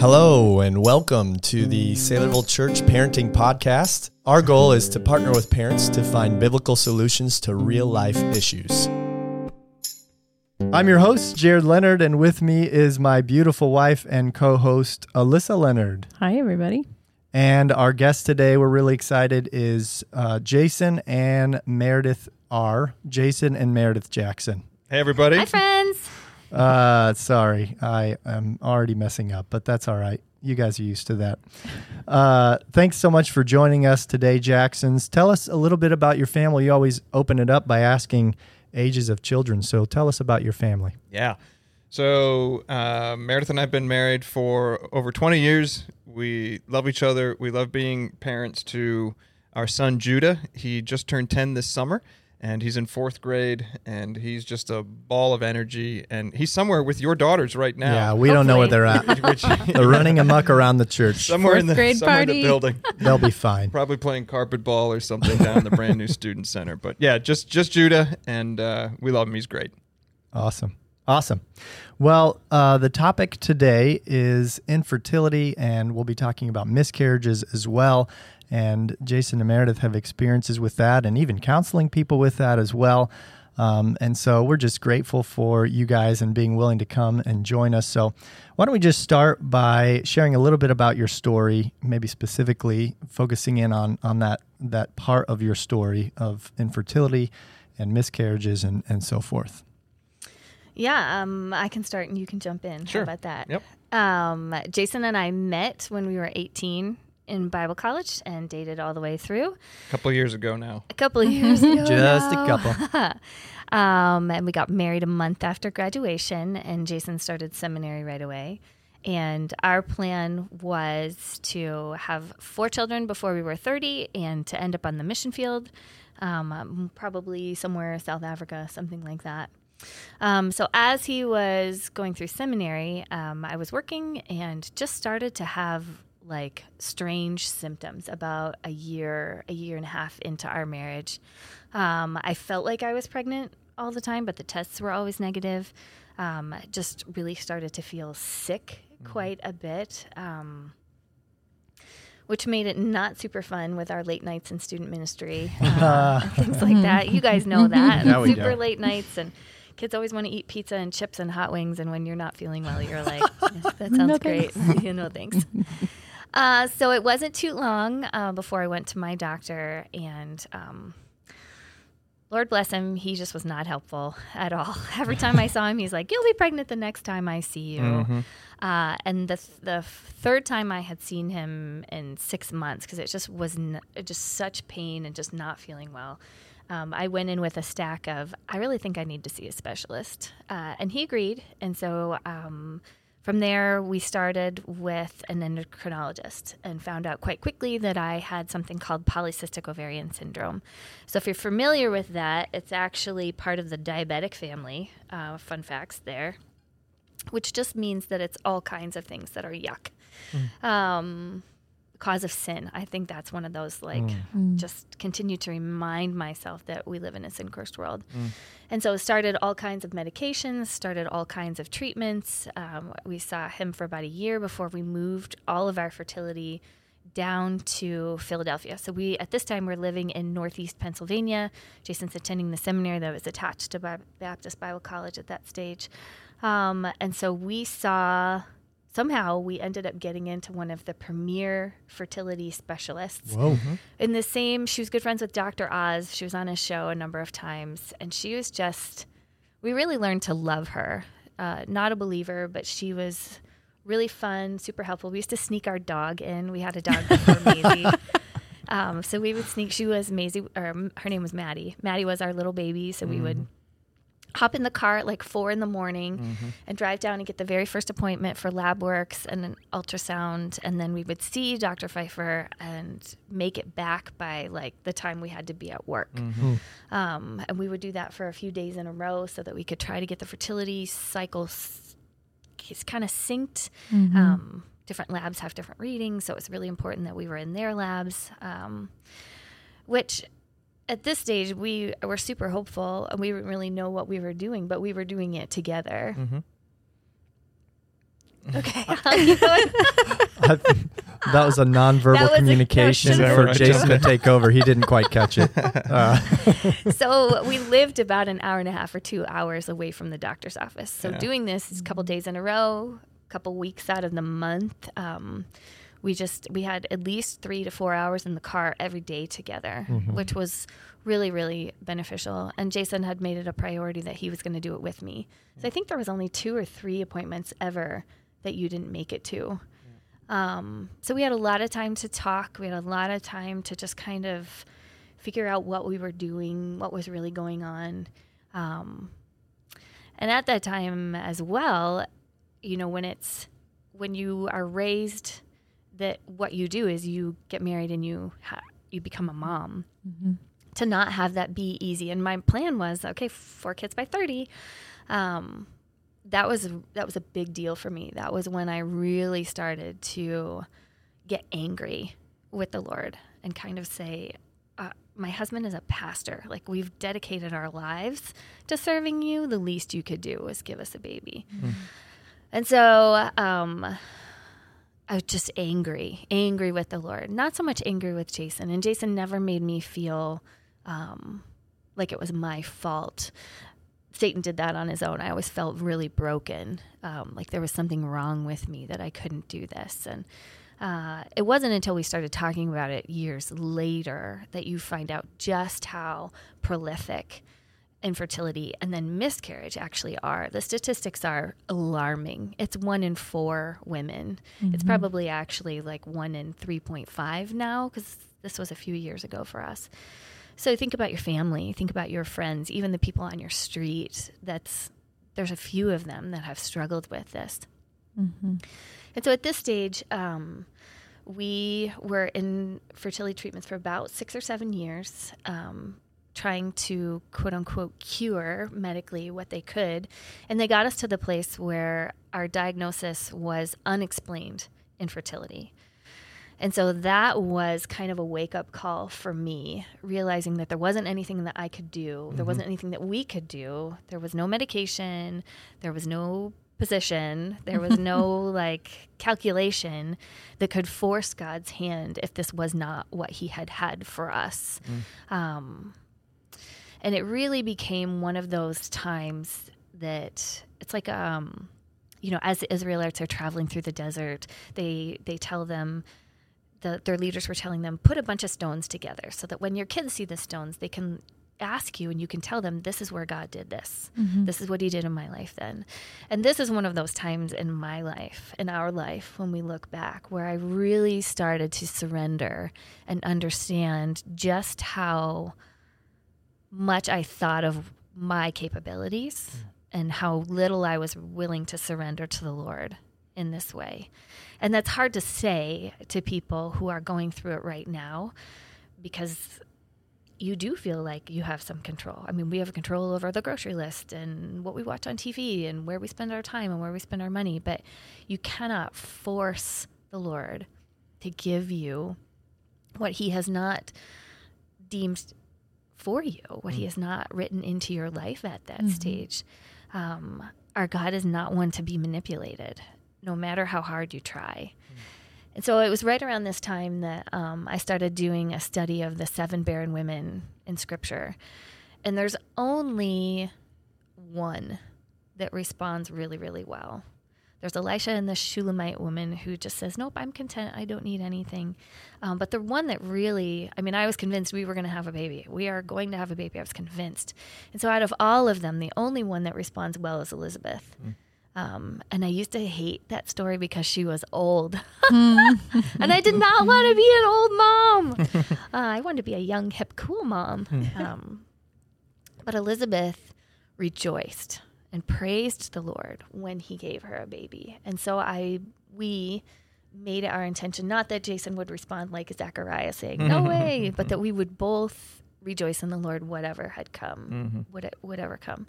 Hello, and welcome to the Saylorville Church Parenting Podcast. Our goal is to partner with parents to find biblical solutions to real life issues. I'm your host, Jared Leonard, and with me is my beautiful wife and co host, Alyssa Leonard. Hi, everybody. And our guest today, we're really excited, is uh, Jason and Meredith R. Jason and Meredith Jackson. Hey, everybody. Hi, friends. Uh, sorry, I am already messing up, but that's all right. You guys are used to that. Uh, thanks so much for joining us today, Jacksons. Tell us a little bit about your family. You always open it up by asking ages of children. So tell us about your family. Yeah. So uh, Meredith and I have been married for over 20 years. We love each other. We love being parents to our son Judah. He just turned 10 this summer and he's in fourth grade and he's just a ball of energy and he's somewhere with your daughters right now Yeah, we don't know where they're at. which they're running amok around the church. somewhere in the, Fourth grade somewhere in the building They'll be fine. probably playing carpet ball or something down in the brand new student center but yeah just just judah and uh, we love him he's great Awesome. Awesome. Well, uh, the topic today is infertility, and we'll be talking about miscarriages as well. And Jason and Meredith have experiences with that and even counseling people with that as well. Um, and so we're just grateful for you guys and being willing to come and join us. So, why don't we just start by sharing a little bit about your story, maybe specifically focusing in on, on that, that part of your story of infertility and miscarriages and, and so forth. Yeah, um, I can start and you can jump in. Sure. How about that? Yep. Um, Jason and I met when we were 18 in Bible college and dated all the way through. a couple of years ago now A couple of years ago. Just a couple. um, and we got married a month after graduation, and Jason started seminary right away. And our plan was to have four children before we were 30 and to end up on the mission field, um, um, probably somewhere South Africa, something like that. Um, so as he was going through seminary, um, I was working and just started to have like strange symptoms about a year, a year and a half into our marriage. Um, I felt like I was pregnant all the time, but the tests were always negative. Um, just really started to feel sick quite a bit. Um, which made it not super fun with our late nights in student ministry, uh, and things like that. You guys know that. Super late nights and kids always want to eat pizza and chips and hot wings and when you're not feeling well you're like "Yes, that sounds No great you know thanks uh, so it wasn't too long uh, before i went to my doctor and um, lord bless him he just was not helpful at all every time i saw him he's like you'll be pregnant the next time i see you Mhm. uh, and the the third time I had seen him in six months because it just was n- just such pain and just not feeling well. Um, I went in with a stack of I really think I need to see a specialist, uh, and he agreed. And so um, from there we started with an endocrinologist and found out quite quickly that I had something called polycystic ovarian syndrome. So if you're familiar with that, it's actually part of the diabetic family. Uh, fun facts there which just means that it's all kinds of things that are yuck. Um, cause of sin. I think that's one of those like just continue to remind myself that we live in a sin cursed world. And so it started all kinds of medications, started all kinds of treatments. Um, we saw him for about a year before we moved all of our fertility down to Philadelphia. So we at this time we're living in Northeast Pennsylvania. Jason's attending the seminary that was attached to Baptist Bible College at that stage. Um, and so we saw somehow we ended up getting into one of the premier fertility specialists. Whoa. in the same she was good friends with dr oz. She was on his show a number of times. And she was just we really learned to love her. Uh, not a believer but she was really fun super helpful. We used to sneak our dog in. We had a dog before Maisie. Um, so we would sneak she was Maisie or um, her name was Maddie. Maddie was our little baby so we would hop in the car at like four in the morning and drive down and get the very first appointment for lab works and an ultrasound. And then we would see dr pfeiffer and make it back by like the time we had to be at work. Um, and we would do that for a few days in a row so that we could try to get the fertility cycle s- kind of synced. Um, different labs have different readings so it's really important that we were in their labs um, which at this stage we were super hopeful and we didn't really know what we were doing but we were doing it together Mhm. Okay. I'll keep going. I th- that was a nonverbal was communication that was for right, Jason to take over. He didn't quite catch it. Uh, so we lived about an hour and a half or two hours away from the doctor's office. So Yeah. doing this is a couple days in a row, a couple weeks out of the month, um, we just we had at least three to four hours in the car every day together, which was really really beneficial. And Jason had made it a priority that he was going to do it with me. So I think there was only two or three appointments ever that you didn't make it to. Um, so we had a lot of time to talk. We had a lot of time to just kind of figure out what we were doing, what was really going on. Um, and at that time as well, you know, when it's when you are raised that what you do is you get married and you ha- you become a mom. To not have that be easy, and my plan was okay, four kids by thirty. Um, that was that was a big deal for me. That was when I really started to get angry with the Lord and kind of say, uh, "My husband is a pastor. Like we've dedicated our lives to serving you. The least you could do was give us a baby." And so um, I was just angry, angry with the Lord. Not so much angry with Jason, and Jason never made me feel um, like it was my fault. Satan did that on his own. I always felt really broken, um, like there was something wrong with me that I couldn't do this. And uh, it wasn't until we started talking about it years later that you find out just how prolific infertility and then miscarriage actually are. The statistics are alarming. It's one in four women. It's probably actually like one in 3.5 now because this was a few years ago for us. So think about your family, think about your friends, even the people on your street. That's there's a few of them that have struggled with this. And so at this stage, um, we were in fertility treatments for about six or seven years, um, trying to quote unquote cure medically what they could. And they got us to the place where our diagnosis was unexplained infertility. And so that was kind of a wake up call for me, realizing that there wasn't anything that I could do. There wasn't anything that we could do. There was no medication. There was no position. There was no like calculation that could force God's hand if this was not what He had had for us. Um, and it really became one of those times that it's like, um, you know, as the Israelites are traveling through the desert, they they tell them the, their leaders were telling them put a bunch of stones together so that when your kids see the stones they can ask you and you can tell them this is where god did this. This is what he did in my life then and this is one of those times in my life in our life when we look back where i really started to surrender and understand just how much i thought of my capabilities mm. and how little i was willing to surrender to the lord in this way and that's hard to say to people who are going through it right now because you do feel like you have some control. I mean, we have control over the grocery list and what we watch on TV and where we spend our time and where we spend our money, but you cannot force the Lord to give you what He has not deemed for you, what He has not written into your life at that stage. Um, our God is not one to be manipulated, no matter how hard you try. And so it was right around this time that um, I started doing a study of the seven barren women in Scripture. And there's only one that responds really, really well. There's Elisha and the Shulamite woman who just says, Nope, I'm content. I don't need anything. Um, but the one that really, I mean, I was convinced we were going to have a baby. We are going to have a baby. I was convinced. And so out of all of them, the only one that responds well is Elizabeth. Um, and I used to hate that story because she was old. and I did not want to be an old mom. Uh, I wanted to be a young, hip, cool mom. Um, but Elizabeth rejoiced and praised the Lord when he gave her a baby. And so I, we made it our intention, not that Jason would respond like Zachariah saying, no way, but that we would both rejoice in the Lord, whatever had come, would whatever come.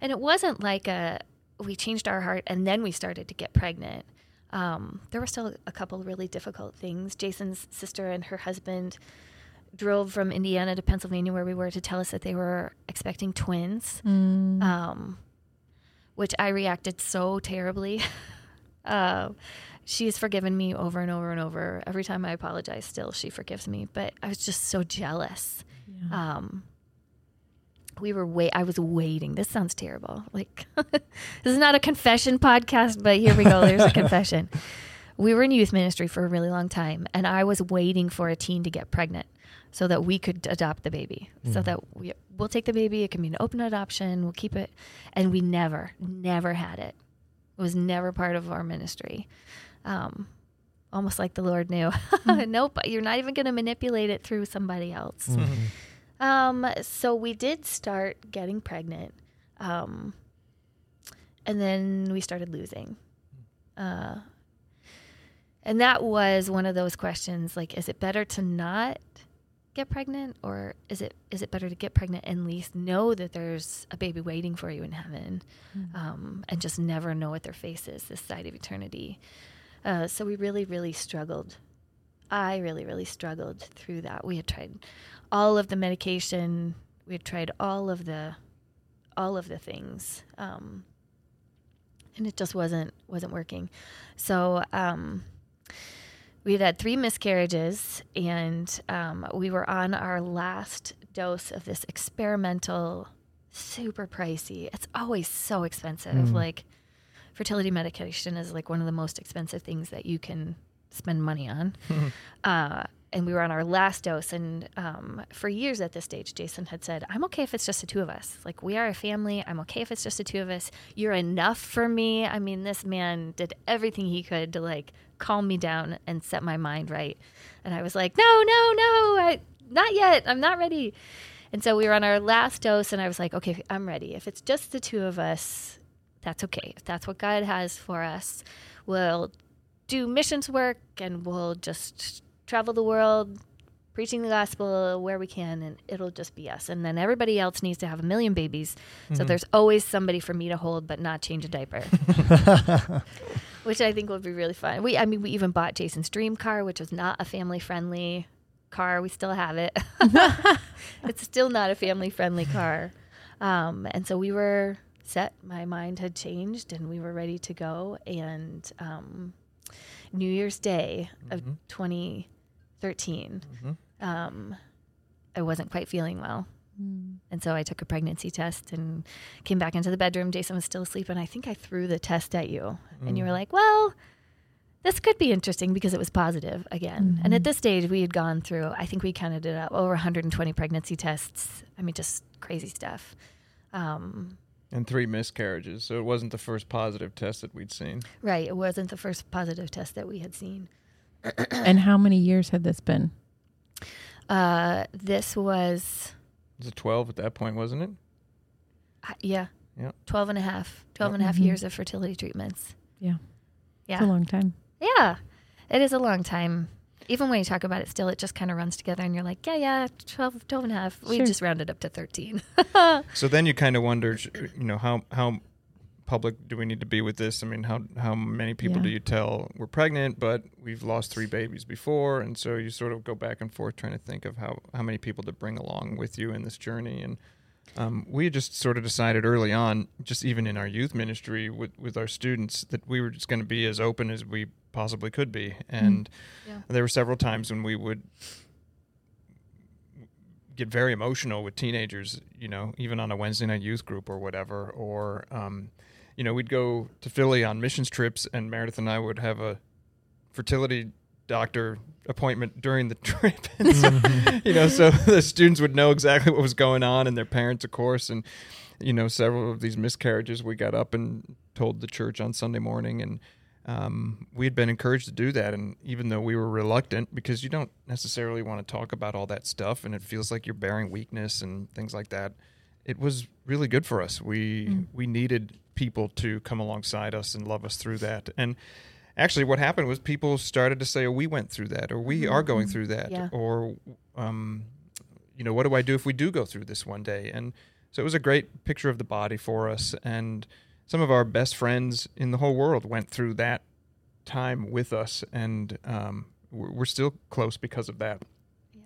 And it wasn't like a, we changed our heart and then we started to get pregnant. Um, there were still a couple really difficult things. Jason's sister and her husband drove from Indiana to Pennsylvania, where we were, to tell us that they were expecting twins, um, which I reacted so terribly. Uh, she's forgiven me over and over and over. Every time I apologize, still she forgives me. But I was just so jealous. Yeah. Um, we were wait. I was waiting. This sounds terrible. Like this is not a confession podcast, but here we go. There's a confession. We were in youth ministry for a really long time, and I was waiting for a teen to get pregnant so that we could adopt the baby. So that we we'll take the baby. It can be an open adoption. We'll keep it, and we never, never had it. It was never part of our ministry. Um, almost like the Lord knew. nope, you're not even going to manipulate it through somebody else. Um, so we did start getting pregnant. Um, and then we started losing. Uh, and that was one of those questions like, is it better to not get pregnant or is it is it better to get pregnant and at least know that there's a baby waiting for you in heaven um, and just never know what their face is this side of eternity? Uh, so we really really struggled. I really really struggled through that. We had tried all of the medication. We had tried all of the all of the things um, and it just wasn't wasn't working. So um, we had had three miscarriages and um, we were on our last dose of this experimental super pricey it's always so expensive. Like fertility medication is like one of the most expensive things that you can spend money on. Uh, and we were on our last dose and um, for years at this stage jason had said i'm okay if it's just the two of us. Like we are a family. I'm okay if it's just the two of us. You're enough for me. I mean this man did everything he could to like calm me down and set my mind right. And i was like no no no I, not yet i'm not ready. And so we were on our last dose and i was like okay i'm ready. If it's just the two of us that's okay. If that's what god has for us we'll do missions work and we'll just travel the world preaching the gospel where we can and it'll just be us. And then everybody else needs to have a million babies. So there's always somebody for me to hold but not change a diaper. Which i think would be really fun. We i mean we even bought jason's dream car which was not a family friendly car. We still have it. It's still not a family friendly car. Um, and so we were set. My mind had changed and we were ready to go. And um, new year's day of 2013 um, i wasn't quite feeling well and so I took a pregnancy test and came back into the bedroom. Jason was still asleep, and I think I threw the test at you. And you were like, well, this could be interesting because it was positive again. And at this stage, we had gone through, I think we counted it up, over 120 pregnancy tests. I mean, just crazy stuff. Um, and three miscarriages. So it wasn't the first positive test that we'd seen. right. It wasn't the first positive test that we had seen. and how many years had this been? Uh, this was, It was a 12 at that point, wasn't it? uh, yeah, Yep. 12 and a half, 12 and a half Mhm. years of fertility treatments. Yeah. Yeah. It's a long time. Yeah, it is a long time. Even when you talk about it still, it just kind of runs together and you're like, yeah, yeah, 12, 12 and a half. We just rounded up to 13. So then you kind of wonder, you know, how how public do we need to be with this? I mean, how how many people Yeah. do you tell we're pregnant, but we've lost three babies before, and so you sort of go back and forth trying to think of how how many people to bring along with you in this journey. And um, we just sort of decided early on, just even in our youth ministry with with our students, that we were just going to be as open as we possibly could be. And Yeah. there were several times when we would get very emotional with teenagers, you know, even on a Wednesday night youth group or whatever. Or, um, you know, we'd go to Philly on missions trips, and Meredith and I would have a fertility doctor appointment during the trip. So, you know, so the students would know exactly what was going on, and their parents, of course. And, you know, several of these miscarriages, we got up and told the church on Sunday morning, and um, we had been encouraged to do that. And even though we were reluctant, because you don't necessarily want to talk about all that stuff, and it feels like you're bearing weakness and things like that, it was really good for us. We we needed people to come alongside us and love us through that. And actually, what happened was people started to say, "Oh, we went through that," or "We are going through that," Yeah. or um, you know, what do I do if we do go through this one day? And so it was a great picture of the body for us. And some of our best friends in the whole world went through that time with us, and um, we're we're still close because of that.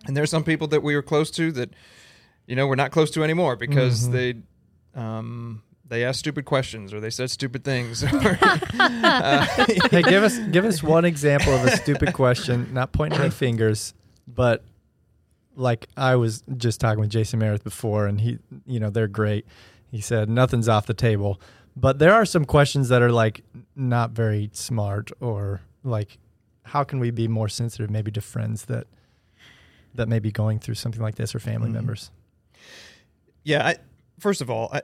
And there's some people that we were close to that, you know, we're not close to anymore because they, um, they asked stupid questions or they said stupid things. Or, uh, hey, give us give us one example of a stupid question. Not pointing any fingers, but like I was just talking with Jason Meredith before, and he, you know, they're great. He said nothing's off the table, but there are some questions that are like not very smart or like how can we be more sensitive maybe to friends that that may be going through something like this or family Mhm. members. yeah, I, first of all, I,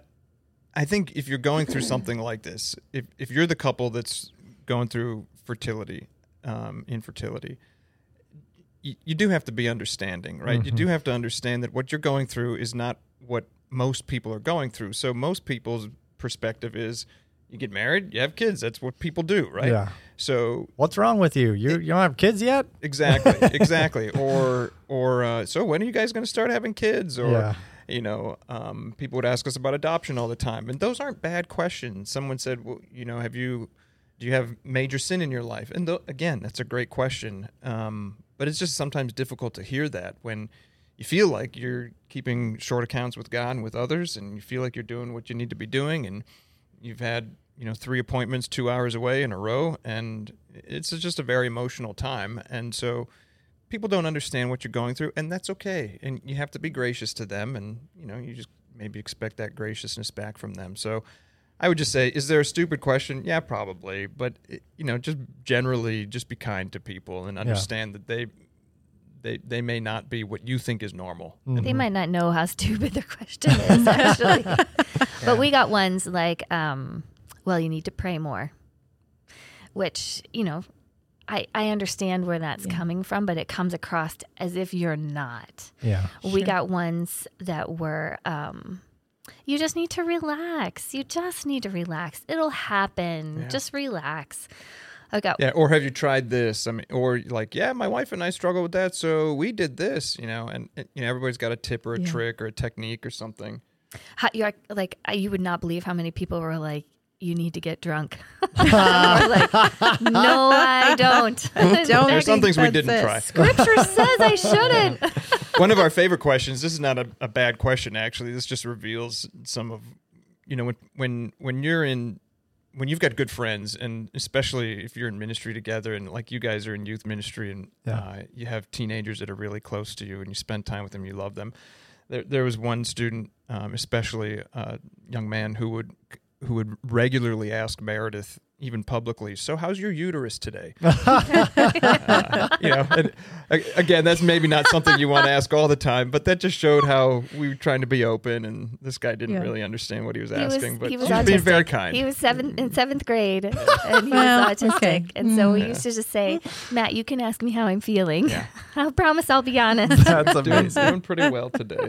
I think if you're going through something like this, if, if you're the couple that's going through fertility, um, infertility, you, you do have to be understanding, right? You Mhm. do have to understand that what you're going through is not what most people are going through. So most people's perspective is you get married, you have kids. That's what people do, right? Yeah. So What's wrong with you? You you don't have kids yet? exactly, exactly. Or or uh, so when are you guys going to start having kids? Or yeah. You know, um, people would ask us about adoption all the time, and those aren't bad questions. Someone said, well, you know, have you, do you have major sin in your life? And th- again, that's a great question, um, but it's just sometimes difficult to hear that when you feel like you're keeping short accounts with God and with others, and you feel like you're doing what you need to be doing, and you've had you know three appointments two hours away in a row, and it's just a very emotional time, and so people don't understand what you're going through and that's okay and you have to be gracious to them and you know you just maybe expect that graciousness back from them. So i would just say is there a stupid question? Yeah probably but you know just generally just be kind to people and understand that they they they may not be what you think is normal. Mhm. They might not know how stupid the question is, actually. But we got ones like, um, well, you need to pray more, which, you know, I, I understand where that's Yeah. coming from, but it comes across as if you're not. Yeah. We Sure. got ones that were, um, you just need to relax. You just need to relax. It'll happen. Yeah. Just relax. I got yeah or have you tried this i mean or like yeah my wife and i struggle with that so we did this you know and, and, you know everybody's got a tip or a Yeah. trick or a technique or something how, you're like you would not believe how many people were like you need to get drunk like no i don't Don't There's some things we didn't it. try. scripture says i shouldn't one of our favorite questions this is not a, a bad question actually this just reveals some of you know when when when you're in when you've got good friends and especially if you're in ministry together and like you guys are in youth ministry and Yeah. uh, you have teenagers that are really close to you and you spend time with them you love them there, there was one student um, especially a young man who would who would regularly ask meredith even publicly so how's your uterus today uh, you know, and again, that's maybe not something you want to ask all the time, but that just showed how we were trying to be open, and this guy didn't Yeah. really understand what he was he was, asking, but he was was being very kind. He was seven in seventh grade, and he Well, was autistic. okay. And so we Mm. used to just say, "Matt, you can ask me how I'm feeling. Yeah. I promise I'll be honest." That's doing, amazing. doing pretty well today.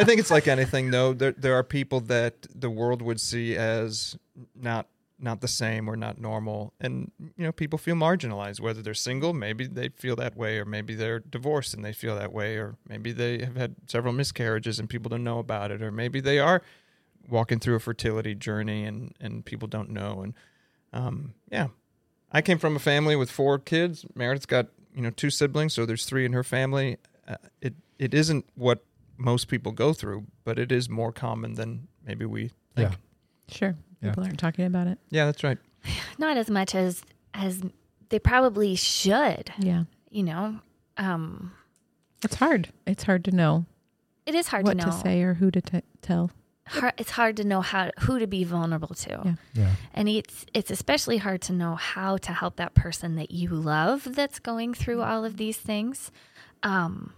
I think it's like anything, though. There, there are people that the world would see as not not the same or not normal, and you know, people feel marginalized. Whether they're single, maybe they feel that way, or maybe they're divorced and they feel that way, or maybe they have had several miscarriages and people don't know about it, or maybe they are walking through a fertility journey and and people don't know. And um, yeah, I came from a family with four kids. Meredith's got you know two siblings, so there's three in her family. Uh, it it isn't what most people go through, but it is more common than maybe we think. Yeah. Sure. Yeah. People aren't talking about it. Yeah, that's right. Not as much as as they probably should. Yeah. You know, um, It's hard. It's hard to know it is hard what to know. to say or who to t- tell. Har- it's hard to know how who to be vulnerable to. Yeah. Yeah. And it's it's especially hard to know how to help that person that you love that's going through all of these things. Um,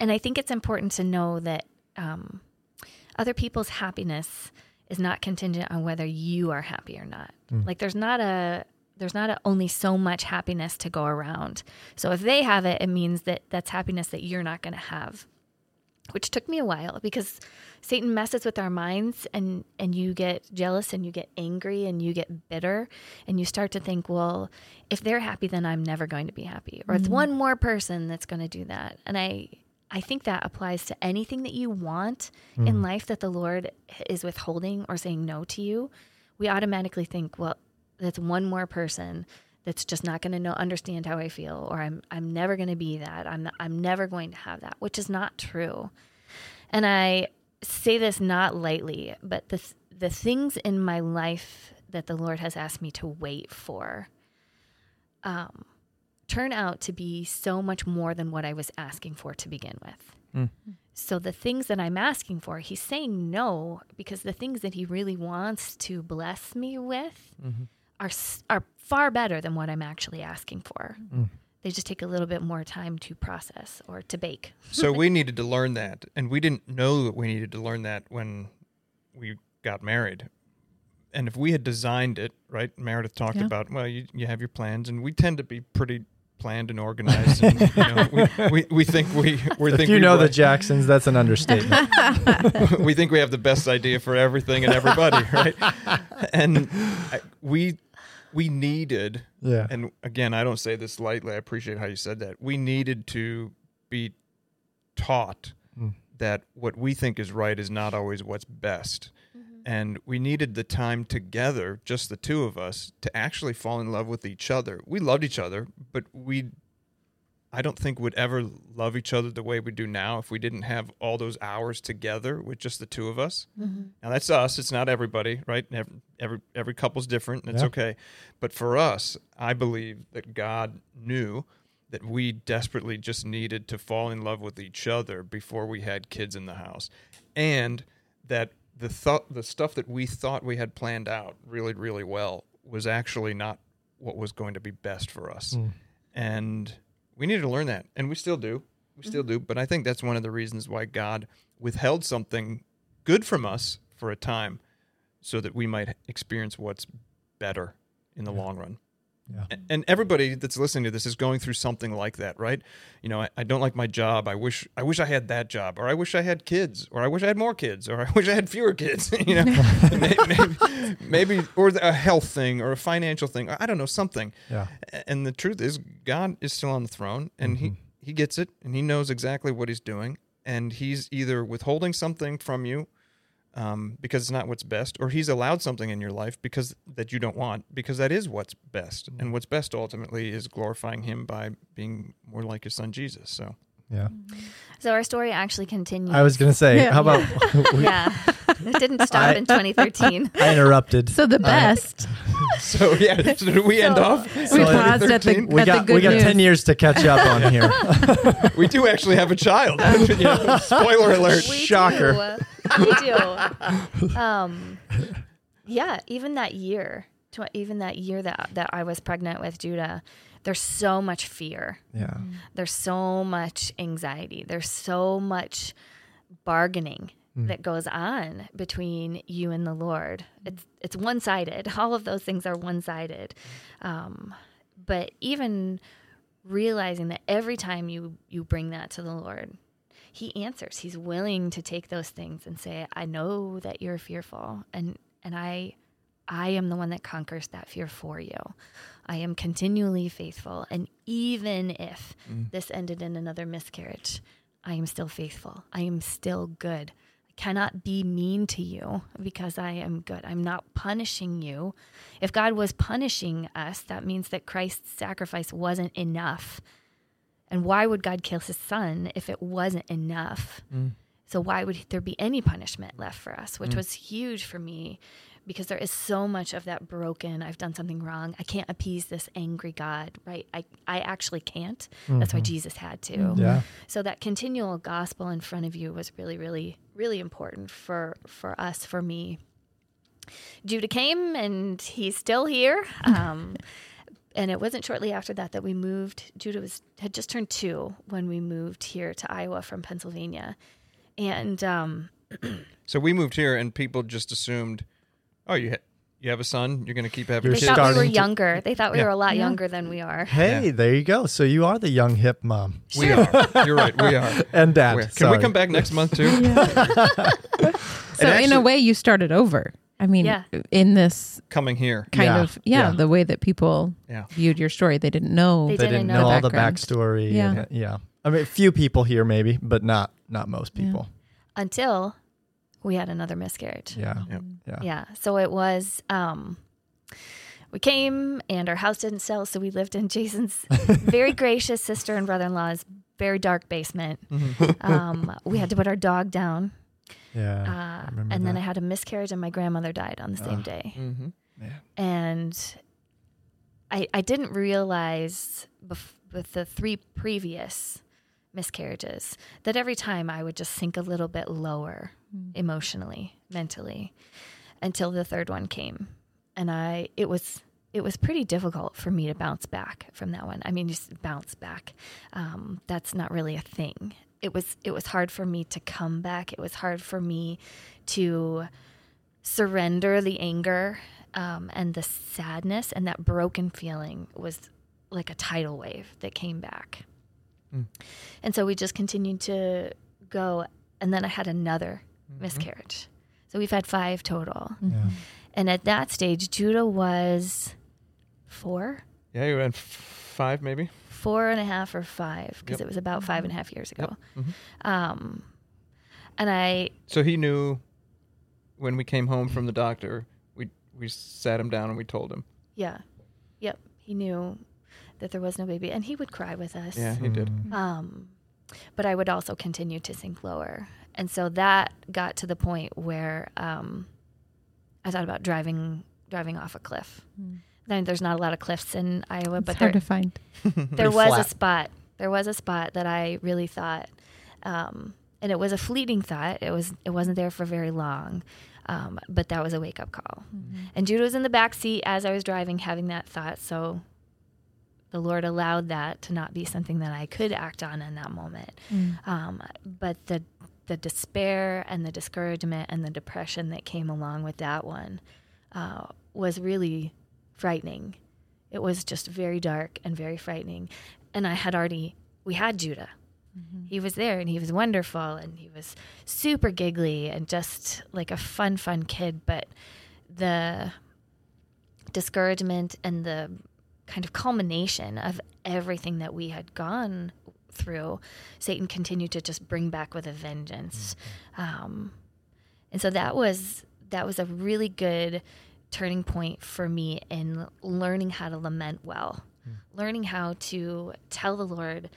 and I think it's important to know that um, other people's happiness is not contingent on whether you are happy or not. Mm. Like there's not a there's not a, only so much happiness to go around. So if they have it, it means that that's happiness that you're not going to have. Which took me a while because Satan messes with our minds and and you get jealous and you get angry and you get bitter and you start to think, well, if they're happy then I'm never going to be happy. Or it's one more person that's going to do that. And I I think that applies to anything that you want in life that the Lord is withholding or saying no to you. We automatically think, well, that's one more person that's just not going to know understand how I feel or I'm I'm never going to be that. I'm I'm never going to have that, which is not true. And I say this not lightly, but the the things in my life that the Lord has asked me to wait for um, turn out to be so much more than what I was asking for to begin with. Mm. So the things that I'm asking for, he's saying no because the things that he really wants to bless me with Mm-hmm. are are far better than what I'm actually asking for. Mm. They just take a little bit more time to process or to bake. So we needed to learn that, and we didn't know that we needed to learn that when we got married. And if we had designed it, right? Meredith talked Yeah. about, well, you, you have your plans, and we tend to be pretty planned and organized. And, you know, we, we, we think we we If think you we know the Jacksons, that's an understatement. we think we have the best idea for everything and everybody, right? And I, we we needed yeah. and again, I don't say this lightly. I appreciate how you said that. We needed to be taught Mm. that what we think is right is not always what's best. And we needed the time together, just the two of us, to actually fall in love with each other. We loved each other, but we, I don't think, would ever love each other the way we do now if we didn't have all those hours together with just the two of us. Mm-hmm. Now that's us. It's not everybody, right? Every every, every couple's different. And it's Yeah. okay. But for us, I believe that God knew that we desperately just needed to fall in love with each other before we had kids in the house, and that the thought the stuff that we thought we had planned out really really well was actually not what was going to be best for us, Mm. and we needed to learn that, and we still do. We still do, but I think that's one of the reasons why God withheld something good from us for a time so that we might experience what's better in the Yeah. long run. Yeah. And everybody that's listening to this is going through something like that, right? You know, I, I don't like my job. I wish I wish I had that job, or I wish I had kids, or I wish I had more kids, or I wish I had fewer kids. you know, maybe, maybe, maybe, or a health thing, or a financial thing. I don't know something. Yeah. And the truth is, God is still on the throne, and Mhm. he he gets it, and he knows exactly what he's doing, and he's either withholding something from you um, because it's not what's best, or he's allowed something in your life because that you don't want, because that is what's best, and what's best ultimately is glorifying him by being more like his son Jesus. So Yeah. So our story actually continues. I was going to say, Yeah. how about we, yeah, it didn't stop I- in 2013. I interrupted. So the best. so yeah, so do we end So- off. we So- paused at the, we at the got good we got news. 10 years to catch up on here. we do actually have a child. You spoiler alert. We Shocker. Do. We do. Um, yeah, even that year, tw- even that year that that I was pregnant with Judah, there's so much fear. Yeah. There's so much anxiety. There's so much bargaining Mm. that goes on between you and the Lord. It's it's one sided. All of those things are one sided. Um, but even realizing that every time you you bring that to the Lord, He answers. He's willing to take those things and say, "I know that you're fearful, and and I." I am the one that conquers that fear for you. I am continually faithful. And even if this ended in another miscarriage, I am still faithful. I am still good. I cannot be mean to you because I am good. I'm not punishing you. If God was punishing us, that means that Christ's sacrifice wasn't enough. And why would God kill his son if it wasn't enough? Mm. So why would there be any punishment left for us, which was huge for me because there is so much of that broken, I've done something wrong. I can't appease this angry God, right? I, I actually can't. That's why Jesus had to. Mm-hmm. Yeah. So that continual gospel in front of you was really, really, really important for for us, for me. Judah came and he's still here. Um, and it wasn't shortly after that that we moved. Judah was had just turned two when we moved here to Iowa from Pennsylvania, and um, So we moved here, and people just assumed, oh, you ha- you have a son, you're going to keep having You're they kids. thought we were to- younger. They thought we Yeah. were a lot Yeah. younger than we are. Hey, Yeah. there you go. So you are the young hip mom We are. You're right. We are. and dad. We are. Can Sorry. we come back next month too? So in actually- a way, you started over. I mean, Yeah. in this Coming here. kind Yeah. of yeah, Yeah. the way that people Yeah. viewed your story, they didn't know. They They didn't didn't know know the all the background. backstory. Yeah. and- yeah. I mean, a few people here maybe, but not not most Yeah. people. Until we had another miscarriage. Yeah. Yep. Yeah. Yeah. So it was um we came and our house didn't sell, so we lived in Jason's very gracious sister and brother in law's very dark basement. Mm-hmm. Um, we had to put our dog down Yeah. Uh, remember and then. I had a miscarriage, and my grandmother died on the same Ugh. day. Mm-hmm. Man. And I, I didn't realize bef- with the three previous miscarriages that every time I would just sink a little bit lower Mm. emotionally, mentally, until the third one came, and I it was it was pretty difficult for me to bounce back from that one. I mean, just bounce back. Um, that's not really a thing. It was it was hard for me to come back. It was hard for me to surrender the anger um, and the sadness and that broken feeling was like a tidal wave that came back. Mm. And so we just continued to go. And then I had another miscarriage. So we've had five total. Yeah. And at that stage, Judah was four, Yeah, you went f- five maybe. four and a half or five, because Yep. it was about five and a half years ago. Mhm. Um, and I, So he knew when we came home from the doctor. We we sat him down and we told him. yeah, yep, he knew that there was no baby, and he would cry with us. Yeah, he did. Mm. Um, but I would also continue to sink lower. And so that got to the point where um, I thought about driving driving off a cliff. Mm. Then there's not a lot of cliffs in Iowa, It's but hard there, to find. there was flat. a spot. There was a spot that I really thought, um, and it was a fleeting thought. It was it wasn't there for very long, um, but that was a wake up call. And Judah was in the back seat as I was driving, having that thought. So the Lord allowed that to not be something that I could act on in that moment. Mm. Um, but the the despair and the discouragement and the depression that came along with that one uh, was really frightening. It was just very dark and very frightening. And I had already we had Judah. He was there and he was wonderful and he was super giggly and just like a fun, fun kid. But the discouragement and the kind of culmination of everything that we had gone through, Satan continued to just bring back with a vengeance. Um, and so that was that was a really good turning point for me in learning how to lament well, learning how to tell the Lord,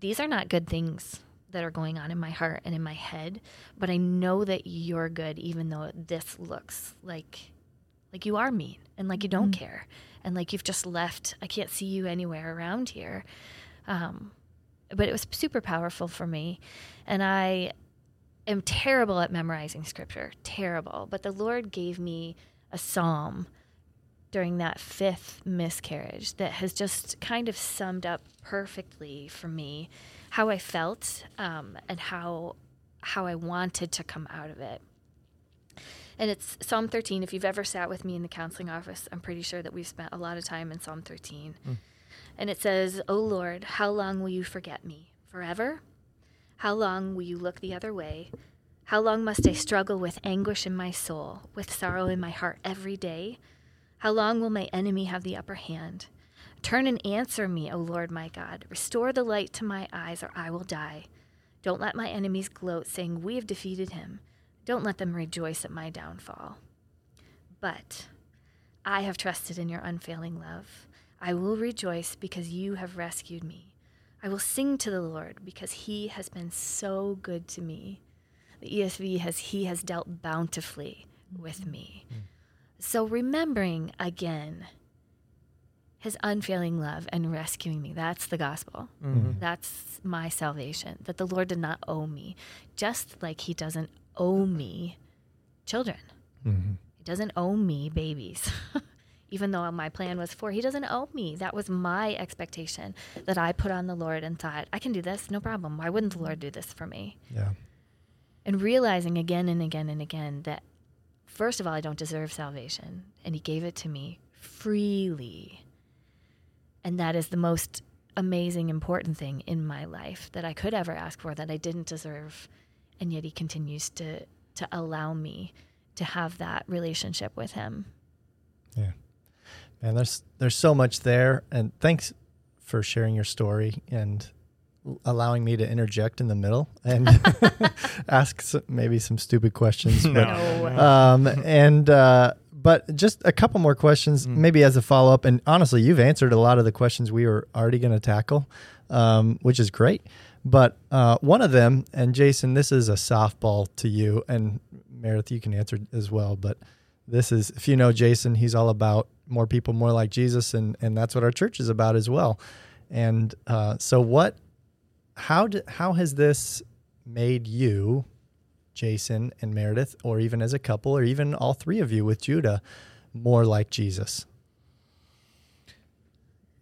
these are not good things that are going on in my heart and in my head, but I know that you're good, even though this looks like like you are mean and like you don't care and like you've just left. I can't see you anywhere around here. Um, but it was super powerful for me, and I am terrible at memorizing scripture, terrible. But the Lord gave me a psalm during that fifth miscarriage that has just kind of summed up perfectly for me how I felt um, and how how I wanted to come out of it. And it's Psalm 13. If you've ever sat with me in the counseling office, I'm pretty sure that we've spent a lot of time in Psalm 13. And it says, O Lord, how long will you forget me? Forever? How long will you look the other way? How long must I struggle with anguish in my soul, with sorrow in my heart every day? How long will my enemy have the upper hand? Turn and answer me, O Lord my God. Restore the light to my eyes, or I will die. Don't let my enemies gloat, saying, We have defeated him. Don't let them rejoice at my downfall. But I have trusted in your unfailing love. I will rejoice because you have rescued me. I will sing to the Lord because he has been so good to me. The ESV has He has dealt bountifully with me. So remembering again his unfailing love and rescuing me. That's the gospel. Mhm. That's my salvation. That the Lord did not owe me, just like He doesn't owe me children. Mhm. He doesn't owe me babies. Even though my plan was for, He doesn't owe me. That was my expectation that I put on the Lord and thought, I can do this, no problem. Why wouldn't the Lord do this for me? Yeah. and realizing again and again and again that first of all I don't deserve salvation and he gave it to me freely. And that is the most amazing important thing in my life that I could ever ask for that I didn't deserve and yet he continues to to allow me to have that relationship with him. Yeah. Man, there's there's so much there and thanks for sharing your story and allowing me to interject in the middle and ask some, maybe some stupid questions. but- No. um, and uh, but just a couple more questions, Mm. maybe as a follow up. And honestly, you've answered a lot of the questions we were already going to tackle, um, which is great. But uh, one of them, and Jason, this is a softball to you, and Meredith, you can answer as well. But this is, if you know Jason, he's all about more people, more like Jesus, and and that's what our church is about as well. And uh, so, what, how did, how has this made you, Jason and Meredith, or even as a couple, or even all three of you with Judah, more like Jesus?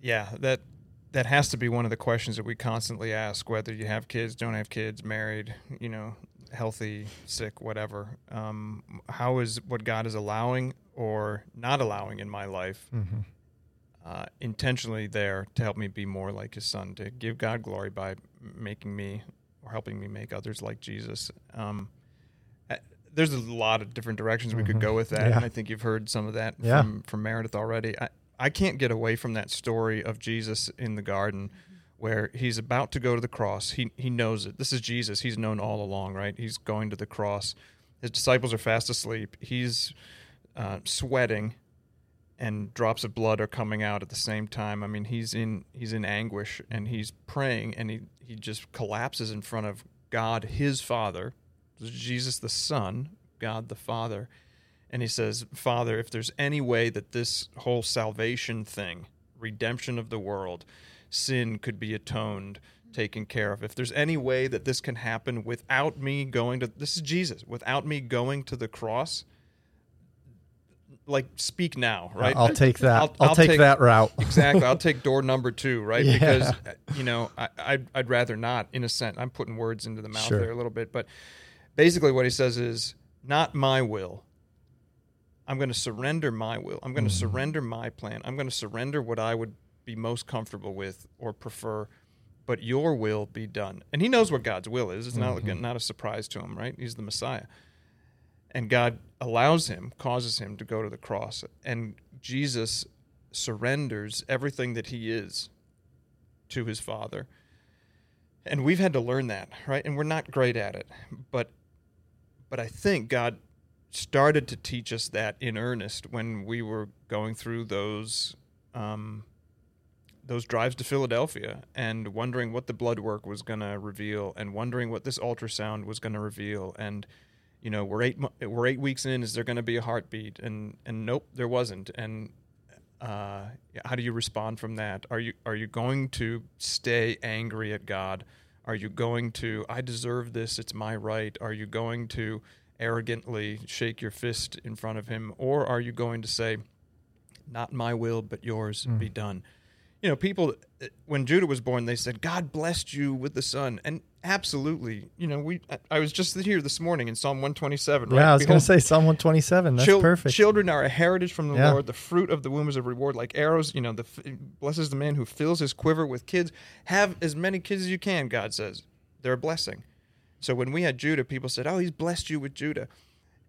Yeah, that that has to be one of the questions that we constantly ask, whether you have kids, don't have kids, married, you know, healthy, sick, whatever. Um, how is what God is allowing or not allowing in my life Mm-hmm. uh, intentionally there to help me be more like His Son, to give God glory by making me or helping me make others like Jesus. Um, uh, there's a lot of different directions we could Mhm. go with that, Yeah. and I think you've heard some of that Yeah. from from Meredith already. I, I can't get away from that story of Jesus in the garden where he's about to go to the cross. He he knows it. This is Jesus. He's known all along, right? He's going to the cross. His disciples are fast asleep. He's uh, sweating, and drops of blood are coming out at the same time. I mean, he's in he's in anguish and he's praying, and he he just collapses in front of God, his Father, Jesus the Son, God the Father, and he says, Father, if there's any way that this whole salvation thing, redemption of the world, sin could be atoned, taken care of, if there's any way that this can happen without me going to, this is Jesus, without me going to the cross, like speak now, right? I'll take that. I'll- I'll, I'll take, take- that route. exactly. I'll take door number two, right? Yeah. Because uh, you know, I, I'd, I'd rather not. In a sense, I'm putting words into the mouth Sure. there a little bit, but basically, what he says is, "Not my will. I'm going to surrender my will. I'm going to Mhm. surrender my plan. I'm going to surrender what I would be most comfortable with or prefer." But your will be done, and he knows what God's will is. It's not Mhm. not a surprise to him, right? He's the Messiah, and God allows him, causes him to go to the cross, and Jesus surrenders everything that he is to his father. And we've had to learn that, right? And we're not great at it. But but I think God started to teach us that in earnest when we were going through those um, those drives to Philadelphia and wondering what the blood work was going to reveal and wondering what this ultrasound was going to reveal and you know we're eight we're eight weeks in is there going to be a heartbeat? And and nope there wasn't. And uh, how do you respond from that? Are you are you going to stay angry at God? Are you going to I deserve this it's my right are you going to arrogantly shake your fist in front of him? Or are you going to say not my will but yours Mm. be done you know people uh, when judah was born they said god blessed you with the son and absolutely you know we I- i was just here this morning in psalm 127 right Yeah, I was going to say Psalm 127. That's chil- perfect. children are a heritage from the Yeah. lord the fruit of the womb is a reward like arrows you know the f- blesses the man who fills his quiver with kids have as many kids as you can god says they're a blessing so when we had judah people said oh he's blessed you with judah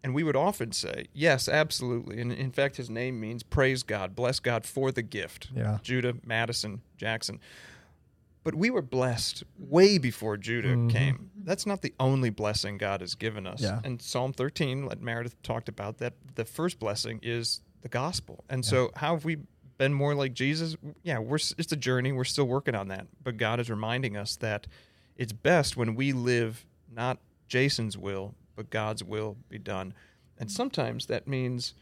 and we would often say, yes, absolutely. And in fact, his name means praise God, bless God for the gift. Yeah. Judah, Madison, Jackson. But we were blessed way before Judah Mhm. came. That's not the only blessing God has given us. Yeah. And Psalm 13, like Meredith talked about, that the first blessing is the gospel. And so, how have we been more like Jesus? Yeah, we're it's a journey. We're still working on that. But God is reminding us that it's best when we live not Jason's will, but God's will be done. And sometimes that means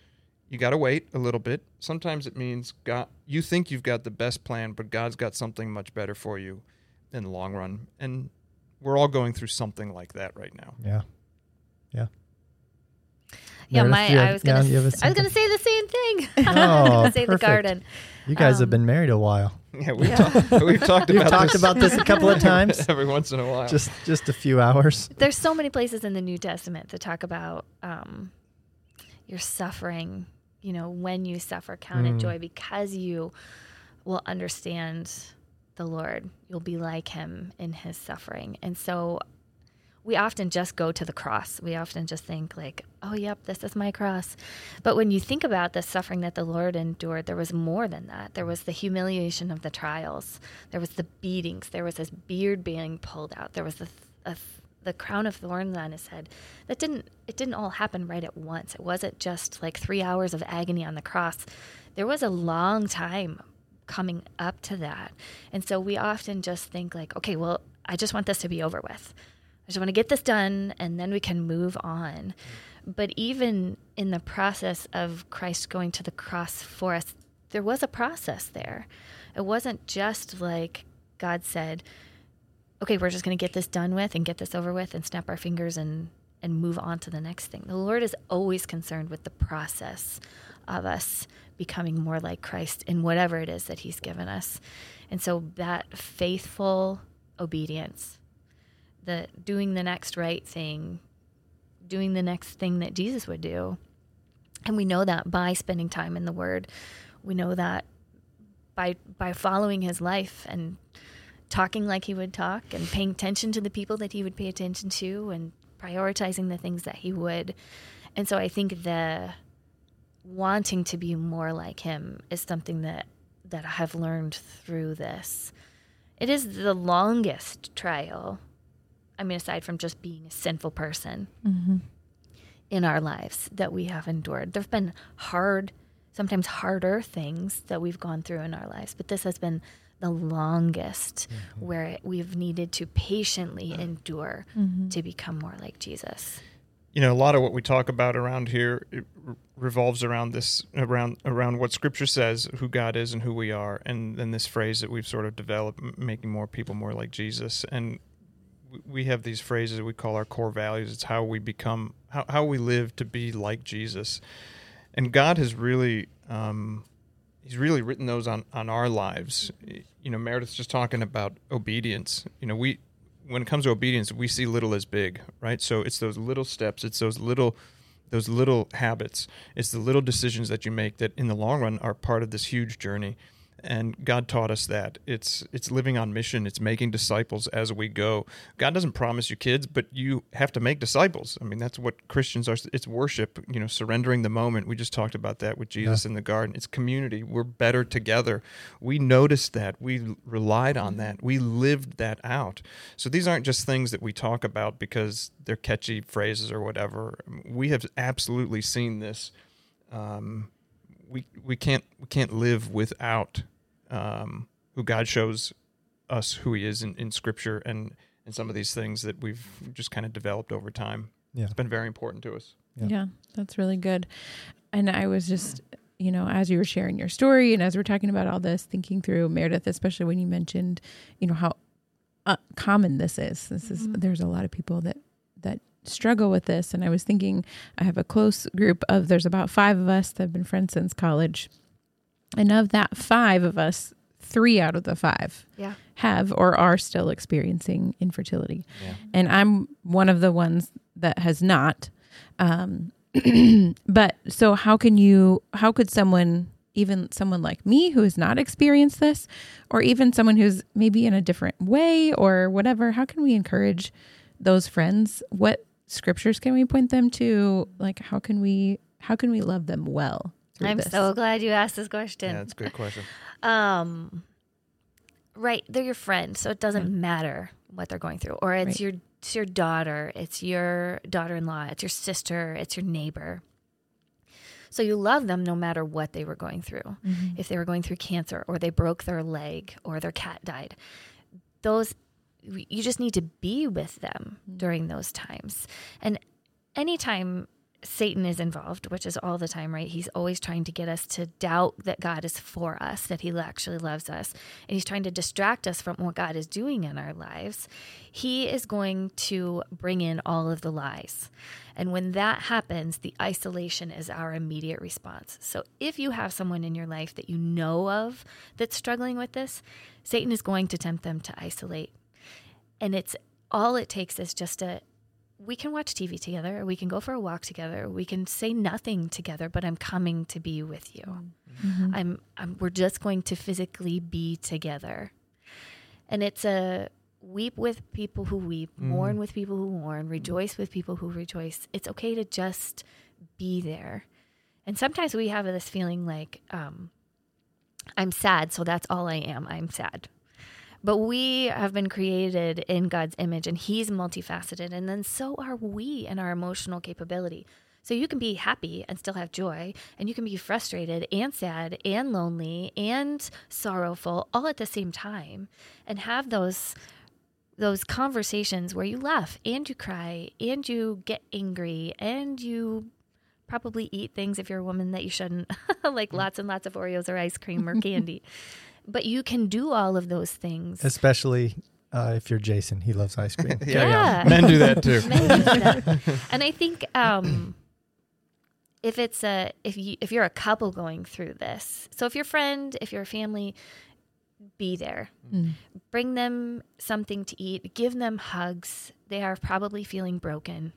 you got to wait a little bit. Sometimes it means God you think you've got the best plan, but God's got something much better for you in the long run. And we're all going through something like that right now. Yeah. Yeah. Yeah, Meredith, my you have- I was gonna yeah, you have a s- I was gonna say the same thing. Oh, say the perfect. garden. You guys have Um, been married a while. Yeah, we've, Yeah. talked we've talked about talked this about this a couple of times. every once in a while. Just just a few hours. There's so many places in the New Testament that talk about um, your suffering. You know, when you suffer, count it Mm. joy because you will understand the Lord. You'll be like Him in His suffering, and so we often just go to the cross. We often just think like, "Oh, yep, this is my cross." But when you think about the suffering that the Lord endured, there was more than that. There was the humiliation of the trials. There was the beatings. There was his beard being pulled out. There was the a, the crown of thorns on his head. That didn't it didn't all happen right at once. It wasn't just like 3 hours of agony on the cross. There was a long time coming up to that. And so we often just think like, okay, well, I just want this to be over with. I just want to get this done and then we can move on. But even in the process of Christ going to the cross for us, there was a process there. It wasn't just like God said, okay, we're just going to get this done with and get this over with and snap our fingers and and move on to the next thing. The Lord is always concerned with the process of us becoming more like Christ in whatever it is that he's given us. And so that faithful obedience, the doing the next right thing, doing the next thing that Jesus would do. And we know that by spending time in the word. We know that by by following his life and talking like he would talk and paying attention to the people that he would pay attention to and prioritizing the things that he would. And so I think the wanting to be more like him is something that that I have learned through this. It is the longest trial. I mean, aside from just being a sinful person Mm-hmm. in our lives that we have endured. There have been hard, sometimes harder things that we've gone through in our lives, but this has been the longest where we've needed to patiently endure to become more like Jesus. you know a lot of what we talk about around here it re- revolves around this around around what scripture says who god is and who we are and then this phrase that we've sort of developed m- making more people more like jesus and w- we have these phrases we call our core values. It's how we become how, how we live to be like jesus. And god has really um, he's really written those on on our lives. You know meredith's just talking about obedience. You know we when it comes to obedience we see little as big right? So it's those little steps. It's those little those little habits. It's the little decisions that you make that in the long run are part of this huge journey and God taught us that. It's it's living on mission. It's making disciples as we go. God doesn't promise you kids but you have to make disciples. I mean that's what Christians are it's worship you know surrendering the moment. We just talked about that with Jesus in the garden. It's community. We're better together. We noticed that. We relied on that. We lived that out. So these aren't just things that we talk about because they're catchy phrases or whatever. We have absolutely seen this. Um, we we can't we can't live without um, who God shows us who He is in, in Scripture and and some of these things that we've just kind of developed over time. Yeah. It's been very important to us. Yeah. Yeah. that's really good. And I was just, you know, as you were sharing your story and as we're talking about all this, thinking through Meredith, especially when you mentioned, you know, how uh, common this is. This is there's a lot of people that that struggle with this, and I was thinking, I have a close group of there's about five of us that have been friends since college, and of that five of us, three out of the five Yeah. have or are still experiencing infertility. Yeah. And I'm one of the ones that has not. Um, but so how can you, how could someone, even someone like me who has not experienced this, or even someone who's maybe in a different way or whatever, how can we encourage those friends? What scriptures can we point them to? Like, how can we, how can we love them well? I'm this? so glad you asked this question. Yeah, that's a good question. Um, right, they're your friend, so it doesn't mm-hmm. matter what they're going through, or it's Right. your it's your daughter, it's your daughter-in-law, it's your sister, it's your neighbor. So you love them no matter what they were going through. Mm-hmm. If they were going through cancer, or they broke their leg, or their cat died, those you just need to be with them mm-hmm. during those times. And anytime Satan is involved, which is all the time, right? He's always trying to get us to doubt that God is for us, that He actually loves us, and He's trying to distract us from what God is doing in our lives. He is going to bring in all of the lies. And when that happens, the isolation is our immediate response. So if you have someone in your life that you know of that's struggling with this, Satan is going to tempt them to isolate. And it's all it takes is just a we can watch TV together, we can go for a walk together, we can say nothing together, but I'm coming to be with you. Mm-hmm. I'm, I'm we're just going to physically be together. And it's a weep with people who weep, mourn with people who mourn, rejoice with people who rejoice. It's okay to just be there. And sometimes we have this feeling like um, I'm sad, so that's all I am. I'm sad. But we have been created in God's image and He's multifaceted. And then so are we in our emotional capability. So you can be happy and still have joy, and you can be frustrated and sad and lonely and sorrowful all at the same time and have those those conversations where you laugh and you cry and you get angry and you probably eat things if you're a woman that you shouldn't, like mm. lots and lots of Oreos or ice cream or candy. But you can do all of those things. Especially uh, if you're Jason, he loves ice cream. Yeah. Men do that too. Men do that. and I think um, if it's a if you if you're a couple going through this, so if your friend, if you're a family, be there. Mm. Bring them something to eat. Give them hugs. They are probably feeling broken.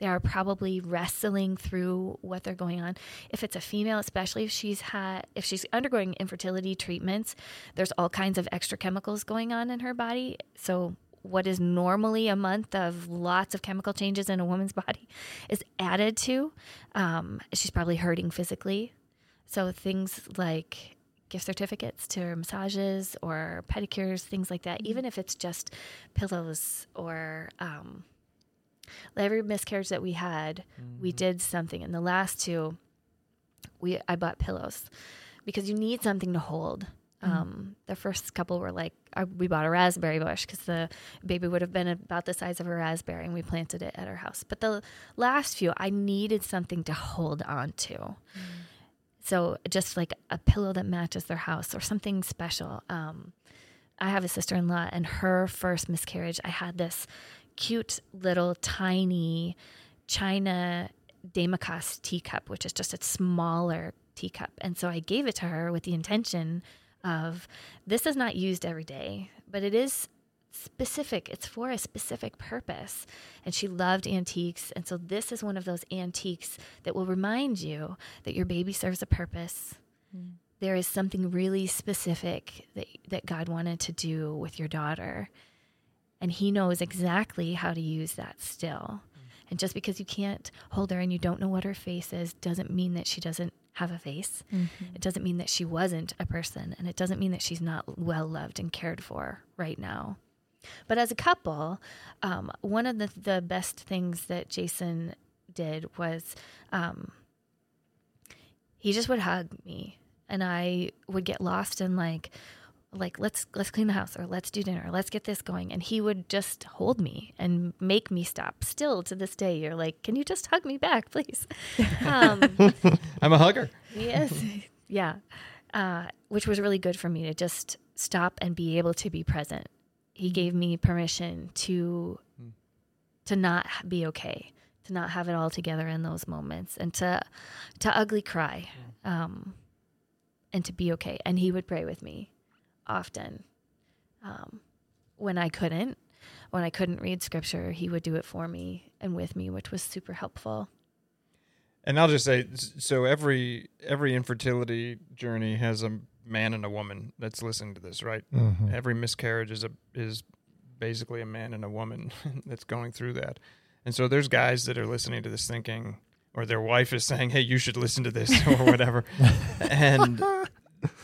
They are probably wrestling through what they're going on. If it's a female, especially if she's had if she's undergoing infertility treatments, there's all kinds of extra chemicals going on in her body. So what is normally a month of lots of chemical changes in a woman's body is added to. Um, she's probably hurting physically. So things like gift certificates to massages or pedicures, things like that, even if it's just pillows or um, every miscarriage that we had, we did something. And the last two, we I bought pillows because you need something to hold. Um, the first couple were like, we bought a raspberry bush because the baby would have been about the size of a raspberry and we planted it at our house. But the last few, I needed something to hold on to. So just like a pillow that matches their house or something special. Um, I have a sister in law, and her first miscarriage, I had this cute little tiny China demitasse teacup, which is just a smaller teacup. And so I gave it to her with the intention of this is not used every day, but it is specific. It's for a specific purpose. And she loved antiques. And so this is one of those antiques that will remind you that your baby serves a purpose. Mm. There is something really specific that, that God wanted to do with your daughter. And He knows exactly how to use that still. And just because you can't hold her and you don't know what her face is doesn't mean that she doesn't have a face. It doesn't mean that she wasn't a person. And it doesn't mean that she's not well loved and cared for right now. But as a couple, um, one of the, the best things that Jason did was um, he just would hug me and I would get lost in like, like let's let's clean the house or let's do dinner or let's get this going. And he would just hold me and make me stop. Still to this day you're like can you just hug me back please? Um, I'm a hugger. yes. Yeah. Uh, which was really good for me to just stop and be able to be present. He gave me permission to to not be okay to not have it all together in those moments and to to ugly cry um, and to be okay. And he would pray with me often um, when i couldn't when i couldn't read scripture he would do it for me and with me which was super helpful And I'll just say, so every every infertility journey has a man and a woman that's listening to this, right? Mhm. Every miscarriage is a is basically a man and a woman that's going through that. And so there's guys that are listening to this thinking, or their wife is saying, "Hey, you should listen to this," or whatever. and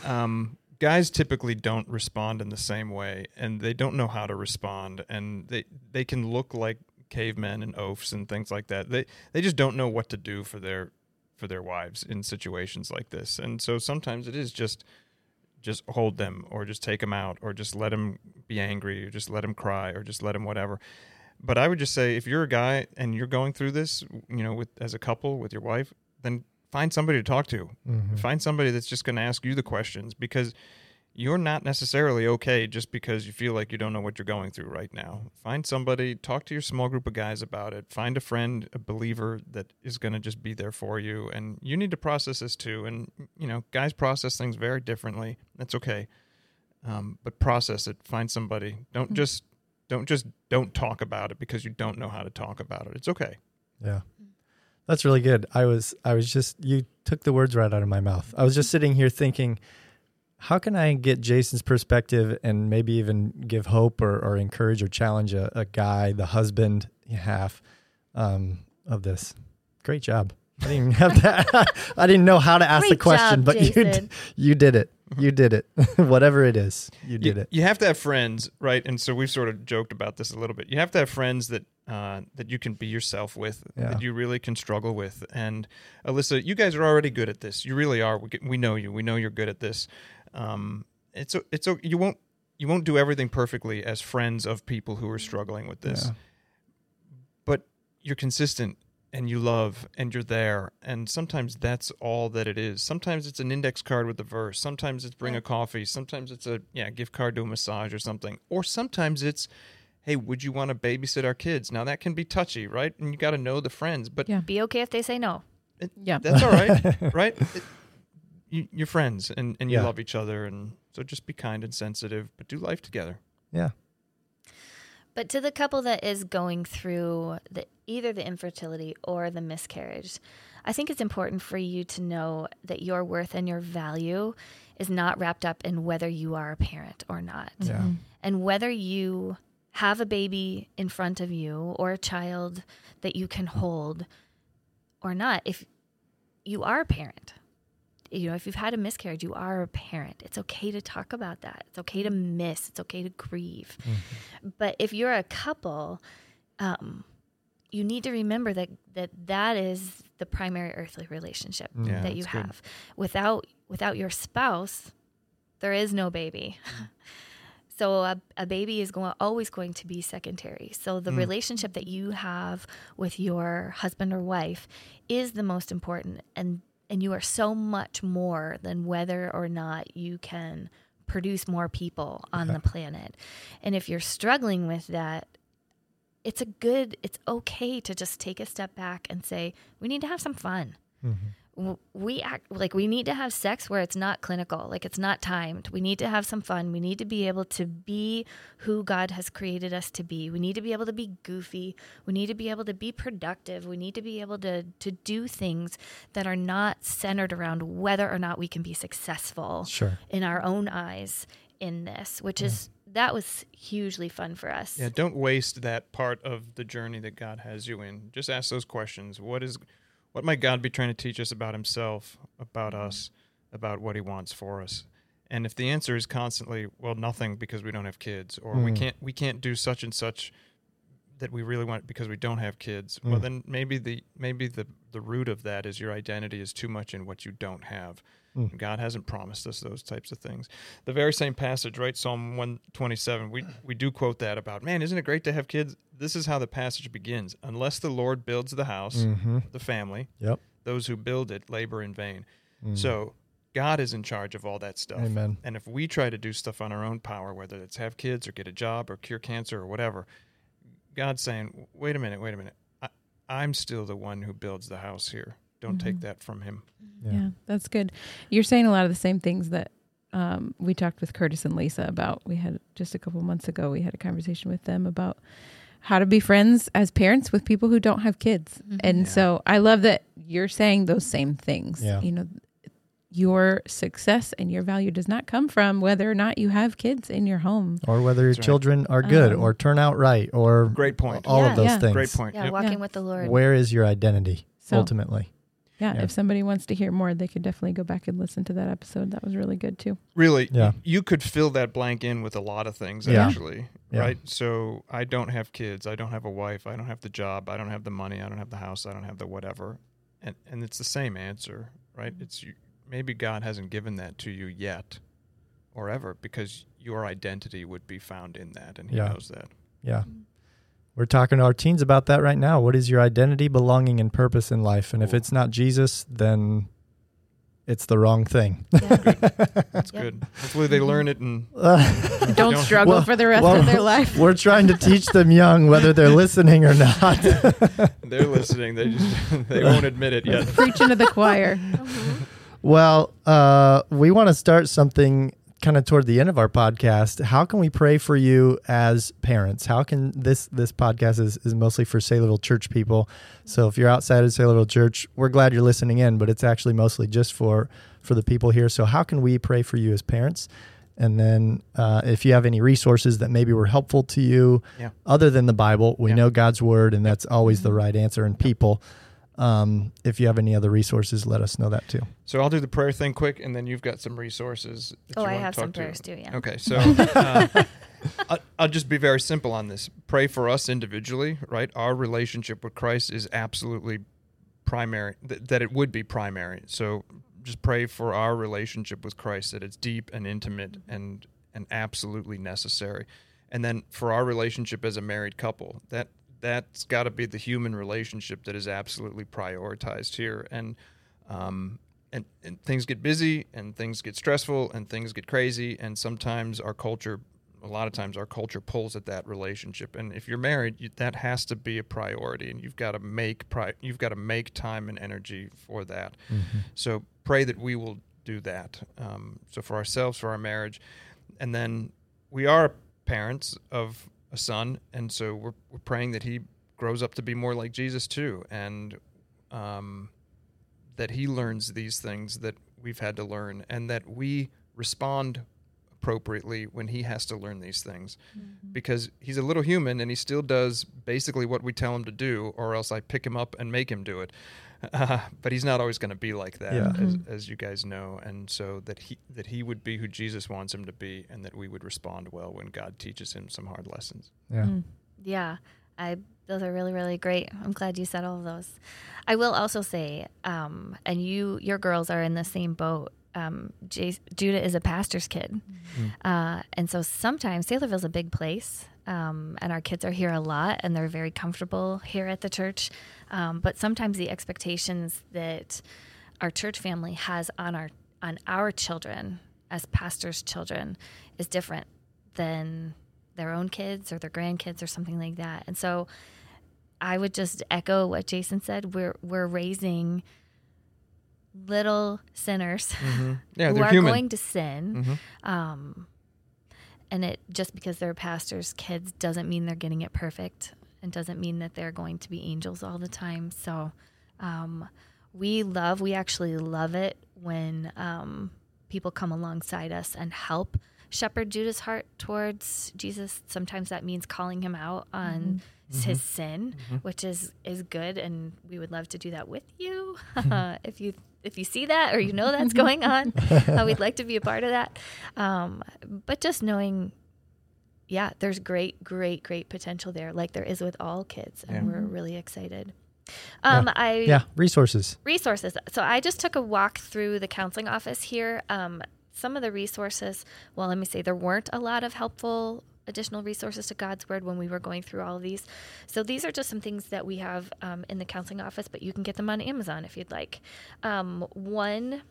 um, guys typically don't respond in the same way, and they don't know how to respond, and they they can look like cavemen and oafs and things like that. They they just don't know what to do for their for their wives in situations like this, and so sometimes it is just just hold them or just take them out or just let them be angry or just let them cry or just let them whatever but i would just say if you're a guy and you're going through this you know with as a couple with your wife then find somebody to talk to Mhm. find somebody that's just going to ask you the questions because you're not necessarily okay just because you feel like you don't know what you're going through right now. Find somebody, talk to your small group of guys about it. Find a friend, a believer that is going to just be there for you. And you need to process this too. And, you know, guys process things very differently. That's okay. Um, but process it. Find somebody. Don't just, don't just, don't talk about it because you don't know how to talk about it. It's okay. Yeah. That's really good. I was I was just you took the words right out of my mouth. I was just sitting here thinking how can I get Jason's perspective and maybe even give hope or, or encourage or challenge a, a guy, the husband half um, of this? Great job. I didn't even have that. I didn't know how to ask the question, job, but you Jason. d- you did it. You did it. Whatever it is, you did you, it. You have to have friends, right? And so we've sort of joked about this a little bit. You have to have friends that uh, that you can be yourself with, Yeah. that you really can struggle with. And Alyssa, you guys are already good at this. You really are. We, get- we know you. We know you're good at this. Um, it's o- it's o- you won't you won't do everything perfectly as friends of people who are struggling with this. Yeah. But you're consistent and you love and you're there and sometimes that's all that it is sometimes it's an index card with the verse sometimes it's bring Yeah. a coffee sometimes it's a yeah gift card to a massage or something or sometimes it's hey would you want to babysit our kids now that can be touchy right and you got to know the friends but Yeah. Be okay if they say no. Yeah. that's all right right It- you, you're friends and, and you Yeah. love each other and so just be kind and sensitive but do life together Yeah. But to the couple that is going through the either the infertility or the miscarriage, I think it's important for you to know that your worth and your value is not wrapped up in whether you are a parent or not. Yeah. And whether you have a baby in front of you or a child that you can hold or not, if you are a parent, you know, if you've had a miscarriage, you are a parent. It's okay to talk about that. It's okay to miss. It's okay to grieve. Mm-hmm. But if you're a couple, um, you need to remember that that that is the primary earthly relationship mm. Yeah, that you that's good. have. Without without your spouse, there is no baby. Mm. So a, a baby is going always going to be secondary. So the Mm. relationship that you have with your husband or wife is the most important and and you are so much more than whether or not you can produce more people on the planet. And if you're struggling with that, it's a good it's okay to just take a step back and say we need to have some fun w- we act like we need to have sex where it's not clinical, like it's not timed. We need to have some fun. We need to be able to be who God has created us to be. We need to be able to be goofy. We need to be able to be productive. We need to be able to to do things that are not centered around whether or not we can be successful Sure. in our own eyes in this, which is that was hugely fun for us. Yeah, don't waste that part of the journey that God has you in. Just ask those questions. What is what might God be trying to teach us about himself, about us, about what he wants for us? And if the answer is constantly, well, nothing because we don't have kids or we Mm. can't we can't do such and such that we really want because we don't have kids, well Mm. then maybe the maybe the the root of that is your identity is too much in what you don't have. Mm. God hasn't promised us those types of things. The very same passage, right? Psalm 127, we, we do quote that about, man, isn't it great to have kids? This is how the passage begins. Unless the Lord builds the house, Mm-hmm. the family, Yep. those who build it labor in vain. Mm. So God is in charge of all that stuff. Amen. And if we try to do stuff on our own power, whether it's have kids or get a job or cure cancer or whatever, God's saying, wait a minute, wait a minute. I, I'm still the one who builds the house here. Don't take Mhm. that from him. Yeah. that's good. You're saying a lot of the same things that um, we talked with Curtis and Lisa about. We had just a couple months ago, we had a conversation with them about how to be friends as parents with people who don't have kids. Mhm. And Yeah. so I love that you're saying those same things. Yeah. You know, your success and your value does not come from whether or not you have kids in your home. Or whether your That's right. children are good Um, or turn out right or Great point. all Yeah. of those Yeah. things. Great point. Yeah, Yep. walking Yeah. with the Lord. Where is your identity So, ultimately? Yeah, Yeah. if somebody wants to hear more, they could definitely go back and listen to that episode. That was really good too. really Yeah. you could fill that blank in with a lot of things Yeah. actually Yeah. right so i don't have kids i don't have a wife i don't have the job i don't have the money i don't have the house i don't have the whatever and and it's the same answer right it's you, maybe god hasn't given that to you yet or ever because your identity would be found in that and he Yeah. knows that Yeah. Mm-hmm. We're talking to our teens about that right now. What is your identity, belonging, and purpose in life? And if it's not Jesus, then it's the wrong thing. Yeah. that's Yep. good hopefully they learn it and Don't Don't- struggle Well- for the rest well, of their life. We're trying to teach them young whether they're listening or not. they're listening they just they won't admit it yet Preaching to the choir. well, uh, we want to start something kind of toward the end of our podcast. How can we pray for you as parents? How can this this podcast is, is mostly for Saylorville Church people. So if you're outside of Saylorville Church, we're glad you're listening in, but it's actually mostly just for for the people here. So how can we pray for you as parents? And then uh, if you have any resources that maybe were helpful to you, Yeah. other than the Bible, we Yeah. know God's word, and that's always the right answer. And people, um, if you have any other resources, let us know that too. so i'll do the prayer thing quick and then you've got some resources that Oh, you I wanna have talk some to. prayers too. Yeah. Okay, so uh, I- I'll just be very simple on this. Pray for us individually, right? Our relationship with Christ is absolutely primary, th- that it would be primary. So just pray for our relationship with Christ, that it's deep and intimate and and absolutely necessary. And then for our relationship as a married couple, that that's got to be the human relationship that is absolutely prioritized here. And um, and, and things get busy and things get stressful and things get crazy and sometimes our culture a lot of times our culture pulls at that relationship and if you're married you, that has to be a priority and you've got to make pri- you've got to make time and energy for that Mm-hmm. so pray that we will do that um, so for ourselves for our marriage and then we are parents of a son and so we're, we're praying that he grows up to be more like jesus too and um, that he learns these things that we've had to learn and that we respond appropriately when he has to learn these things. Because he's a little human and he still does basically what we tell him to do or else i pick him up and make him do it uh, but he's not always going to be like that Yeah. as, as you guys know and so that he that he would be who jesus wants him to be and that we would respond well when god teaches him some hard lessons Yeah. Mm. Yeah, I those are really really great. I'm glad you said all of those. I will also say, um, and you your girls are in the same boat. Um, J- Judah is a pastor's kid, uh, and so sometimes Saylorville's a big place, um, and our kids are here a lot, and they're very comfortable here at the church. Um, but sometimes the expectations that our church family has on our on our children as pastors' children is different than their own kids or their grandkids or something like that. And so I would just echo what Jason said. We're we're raising little sinners yeah who they're human going to sin. Mhm. Um, and it just because they're pastors' kids doesn't mean they're getting it perfect, and doesn't mean that they're going to be angels all the time. So, um, we love, we actually love it when um, people come alongside us and help shepherd Judah's heart towards Jesus. Sometimes that means calling him out on his sin, which is is good, and we would love to do that with you if you if you see that or you know that's going on. uh, we'd like to be a part of that. Um, but just knowing, yeah, there's great, great, great potential there, like there is with all kids, and Yeah. we're really excited. Um, I Yeah. Resources. resources. So I just took a walk through the counseling office here. Um, some of the resources, well, let me say there weren't a lot of helpful additional resources to God's Word when we were going through all of these. So these are just some things that we have um, in the counseling office, but you can get them on Amazon if you'd like. Um, one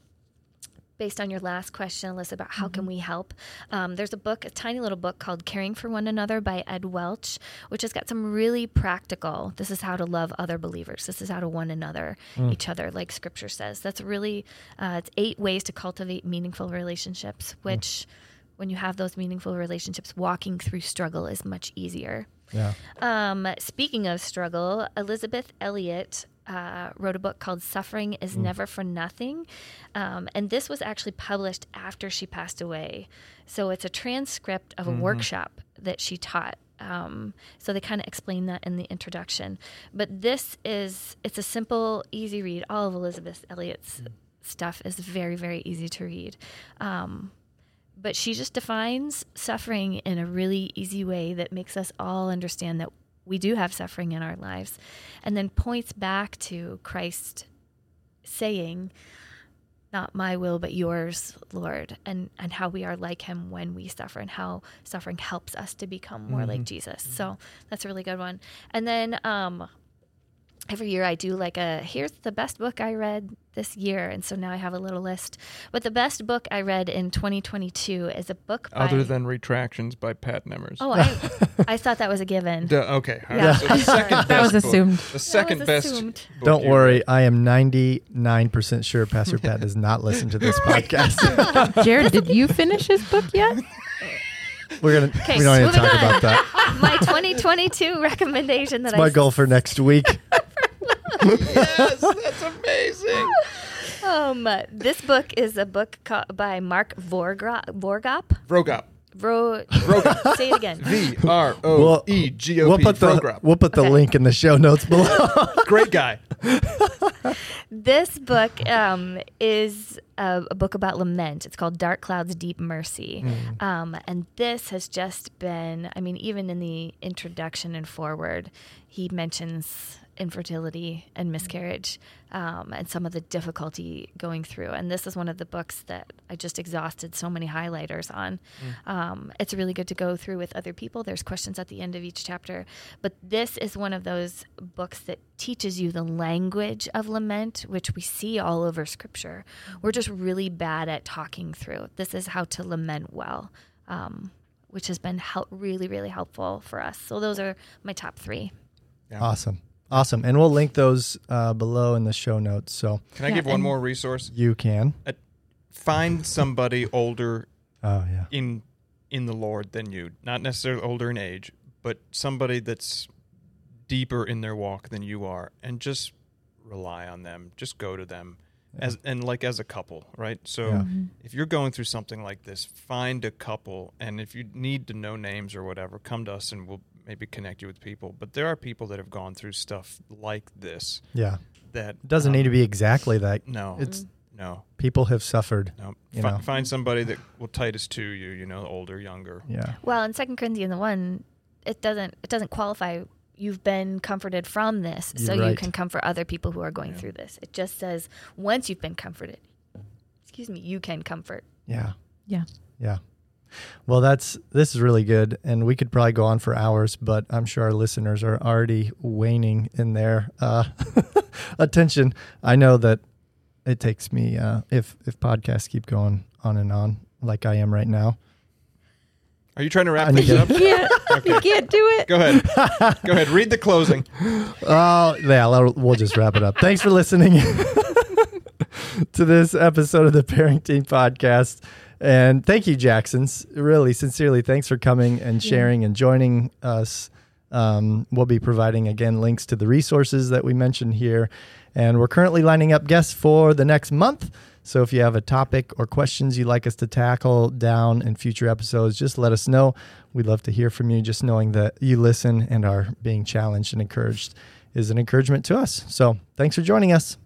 based on your last question, Alyssa, about how can we help, um, there's a book, a tiny little book called Caring for One Another by Ed Welch, which has got some really practical. This is how to love other believers. This is how to one another, each other, like Scripture says. That's really, uh, it's eight ways to cultivate meaningful relationships. Which, when you have those meaningful relationships, walking through struggle is much easier. Yeah. Um, speaking of struggle, Elisabeth Elliot uh, wrote a book called Suffering is Never for Nothing. Um, and this was actually published after she passed away. So it's a transcript of a workshop that she taught. Um, so they kind of explain that in the introduction. But this is, it's a simple, easy read. All of Elisabeth Elliot's stuff is very, very easy to read. Um, but she just defines suffering in a really easy way that makes us all understand that we do have suffering in our lives. And then points back to Christ saying not my will but yours lord and and how we are like him when we suffer and how suffering helps us to become more like jesus. So that's a really good one. And then um every year I do like a here's the best book I read this year, and so now I have a little list. But the best book I read in 2022 is a book by. other than retractions by pat nemmers oh, I, I thought that was a given. Duh, okay all Yeah. So the second That best was book- assumed. the second best assumed. book Don't worry. read. I am 99% sure Pastor Pat does not listen to this podcast. Jared, did you finish his book yet? We're going to, Okay, we don't need to talk on. about that. My 2022 recommendation that It's my I goal for next week. Yes that's amazing um this book is a book ca- by Mark Vorgop. Vorgop. Vrogop. Vro- Vrogop. Say it again. V R O E G O P. We'll put the, Vrogrop. we'll put the Okay. link in the show notes below. Great guy. This book um, is a, a book about lament. It's called Dark Clouds, Deep Mercy. Um, and this has just been, I mean, even in the introduction and forward, he mentions infertility and miscarriage um, and some of the difficulty going through. And this is one of the books that I just exhausted so many highlighters on. Um, it's really good to go through with other people. There's questions at the end of each chapter. But this is one of those books that teaches you the language of lament, which we see all over scripture. We're just really bad at talking through. This is how to lament well. Um, which has been help, really, really helpful for us. So those are my top three. Yeah. Awesome. Awesome. And we'll link those uh, below in the show notes. So Can I Yeah, give one and- more resource? you can. Find somebody older Oh, yeah. in in the Lord than you. Not necessarily older in age, but somebody that's deeper in their walk than you are, and just rely on them. Just go to them as and like as a couple, right? So Yeah. if you're going through something like this, find a couple, and if you need to know names or whatever, come to us and we'll maybe connect you with people. But there are people that have gone through stuff like this Yeah. that doesn't um, need to be exactly that. No, It's no, people have suffered. no. You Fi- know. find somebody that will Titus to you. You know, older, younger. Yeah. Well, in Second Corinthians one, it doesn't it doesn't qualify. You've been comforted from this, so You're you right. can comfort other people who are going Yeah. through this. It just says once you've been comforted, excuse me, you can comfort. Yeah. Yeah. Yeah. Well, that's this is really good, and we could probably go on for hours, but I'm sure our listeners are already waning in their uh, attention. I know that it takes me uh, if if podcasts keep going on and on like I am right now. Are you trying to wrap I need things to- up? Yeah, Okay. you can't do it. Go ahead. Go ahead. Read the closing. Oh, yeah, we'll we'll just wrap it up. Thanks for listening to this episode of the Parenting Podcast. And thank you, Jacksons. Really, sincerely, thanks for coming and sharing and joining us. Um, we'll be providing again links to the resources that we mentioned here. And we're currently lining up guests for the next month. So if you have a topic or questions you'd like us to tackle down in future episodes, just let us know. We'd love to hear from you. Just knowing that you listen and are being challenged and encouraged is an encouragement to us. So thanks for joining us.